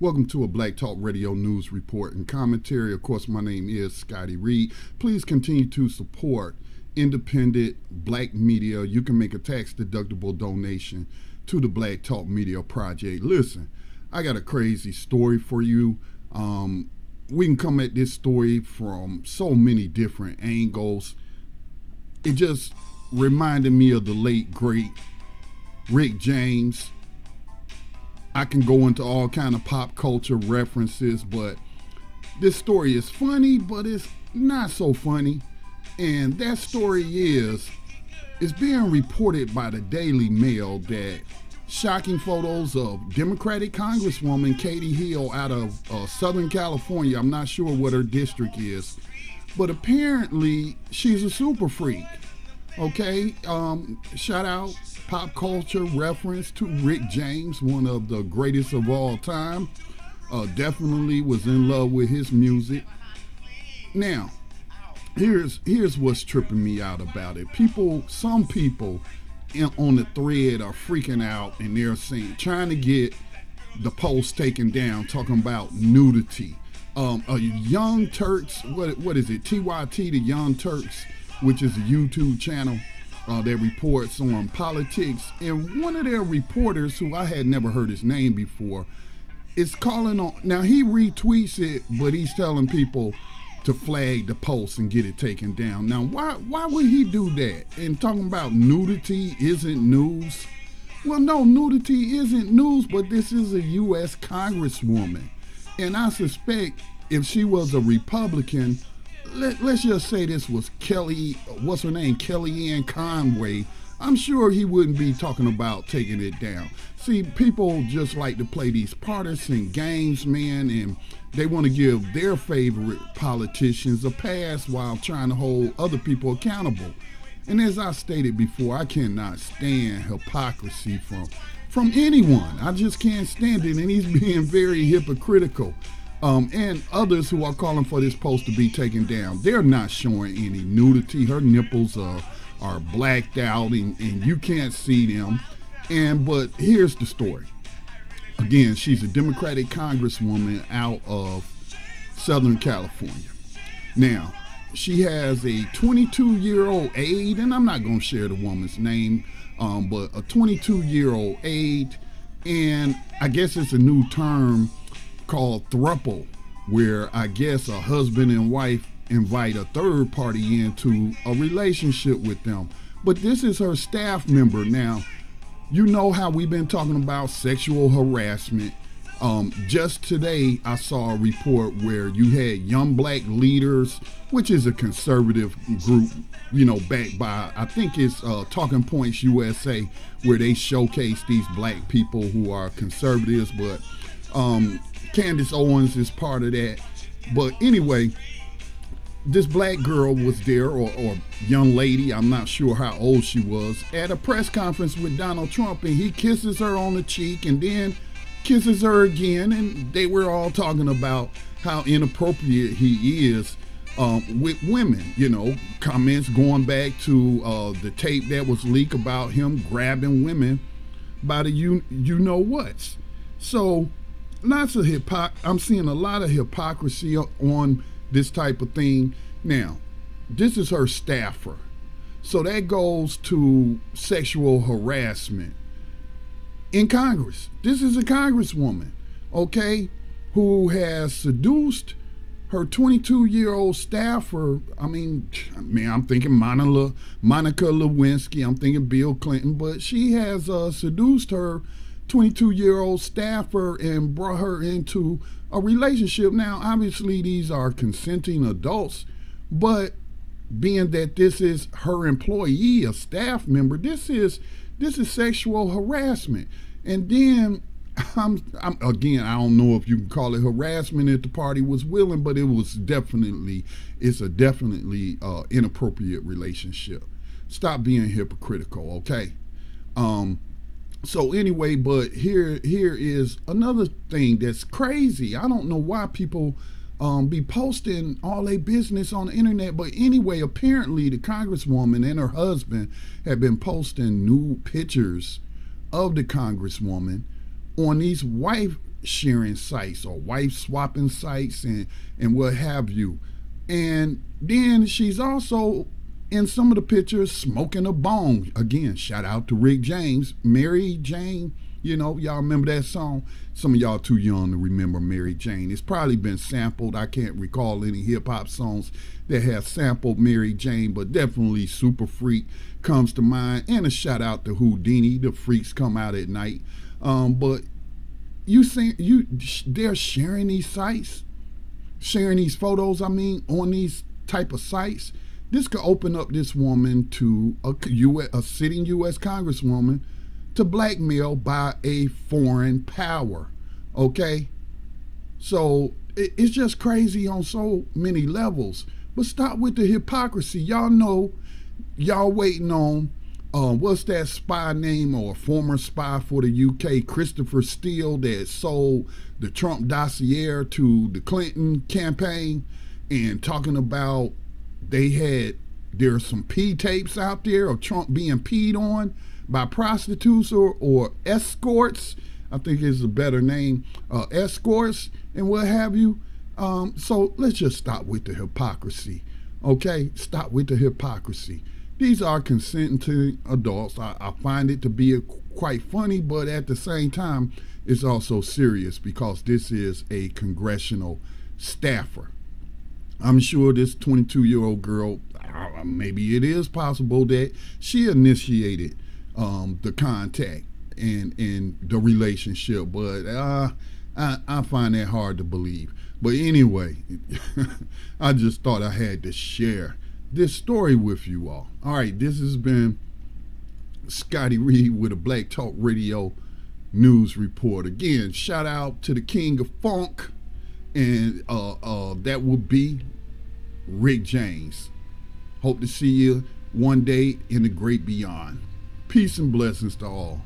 Welcome to a Black Talk Radio News Report and commentary. Of course, my name is Scotty Reed. Please continue to support independent black media. You can make a tax deductible donation to the Black Talk Media Project. Listen, I got a crazy story for you. Um, we can come at this story from so many different angles. It just reminded me of the late great Rick James. I can go into all kind of pop culture references, but this story is funny, but it's not so funny. And that story is it's being reported by the Daily Mail that shocking photos of Democratic Congresswoman Katie Hill out of uh, Southern California. I'm not sure what her district is, but apparently she's a super freak. Okay, um, shout out pop culture reference to Rick James, one of the greatest of all time. Uh, definitely was in love with his music. Now, here's here's what's tripping me out about it. People, some people in, on the thread are freaking out and they're saying trying to get the post taken down, talking about nudity. Um, a Young Turks, what what is it? TYT, the Young Turks which is a YouTube channel uh, that reports on politics. And one of their reporters, who I had never heard his name before, is calling on. Now he retweets it, but he's telling people to flag the post and get it taken down. Now, why why would he do that? And talking about nudity isn't news. Well, no, nudity isn't news, but this is a U.S. Congresswoman, and I suspect if she was a Republican let, us just say this was Kelly, what's her name, Kellyanne Conway. I'm sure he wouldn't be talking about taking it down. See, people just like to play these partisan games, man, and they want to give their favorite politicians a pass while trying to hold other people accountable. And as I stated before, I cannot stand hypocrisy from from anyone. I just can't stand it, and he's being very hypocritical um, and others who are calling for this post to be taken down. They're not showing any nudity. Her nipples are are blacked out, and, and you can't see them. And but here's the story. Again, she's a Democratic Congresswoman out of Southern California. Now, she has a 22 year old aide, and I'm not going to share the woman's name, um, but a 22 year old aide, and I guess it's a new term called thruple, where I guess a husband and wife invite a third party into a relationship with them. But this is her staff member. Now, you know how we've been talking about sexual harassment. Um, just today, I saw a report where you had Young Black Leaders, which is a conservative group, you know, backed by, I think it's uh, Talking Points USA, where they showcase these black people who are conservatives, but um, Candace Owens is part of that. But anyway, this black girl was there, or, or young lady, I'm not sure how old she was, at a press conference with Donald Trump, and he kisses her on the cheek and then kisses her again, and they were all talking about how inappropriate he is um, with women. You know, comments going back to uh, the tape that was leaked about him grabbing women by the you you know what's. So lots of hypocr. I'm seeing a lot of hypocrisy on this type of thing. Now, this is her staffer. So that goes to sexual harassment in Congress. This is a congresswoman, okay, who has seduced her 22 year old staffer. I mean, man, I'm thinking Monica, Monica Lewinsky, I'm thinking Bill Clinton, but she has uh, seduced her 22 year old staffer and brought her into a relationship. Now, obviously, these are consenting adults, but being that this is her employee, a staff member, this is this is sexual harassment. And then I'm, I'm, again, I don't know if you can call it harassment if the party was willing, but it was definitely, it's a definitely uh, inappropriate relationship. Stop being hypocritical, okay? Um, so anyway, but here here is another thing that's crazy. I don't know why people um, be posting all their business on the internet, but anyway, apparently the congresswoman and her husband have been posting new pictures of the congresswoman on these wife sharing sites or wife swapping sites and and what have you. And then she's also in some of the pictures smoking a bong. Again, shout out to Rick James, Mary Jane. You know, y'all remember that song? Some of y'all too young to remember Mary Jane. It's probably been sampled. I can't recall any hip hop songs that have sampled Mary Jane, but definitely Super Freak comes to mind. And a shout out to Whodini. The freaks come out at night. Um, but you see, you they're sharing these sites, sharing these photos. I mean, on these type of sites this could open up this woman to a, US, a sitting U.S. Congresswoman to blackmail by a foreign power. Okay? So it, it's just crazy on so many levels. But stop with the hypocrisy. Y'all know, y'all waiting on, uh, what's that spy name or former spy for the UK, Christopher Steele, that sold the Trump dossier to the Clinton campaign and talking about they had there's some P tapes out there of Trump being peed on by prostitutes or, or escorts. I think is a better name, uh, escorts and what have you. Um, so let's just stop with the hypocrisy. Okay, stop with the hypocrisy. These are consenting adults. I, I find it to be a, quite funny, but at the same time, it's also serious because this is a congressional staffer. I'm sure this 22 year old girl, uh, maybe it is possible that she initiated um, the contact and and the relationship, but uh, I I find that hard to believe. But anyway, I just thought I had to share this story with you all. All right, this has been Scotty Reed with a Black Talk Radio news report. Again, shout out to the King of Funk and uh, uh, that will be Rick James. Hope to see you one day in the great beyond. Peace and blessings to all.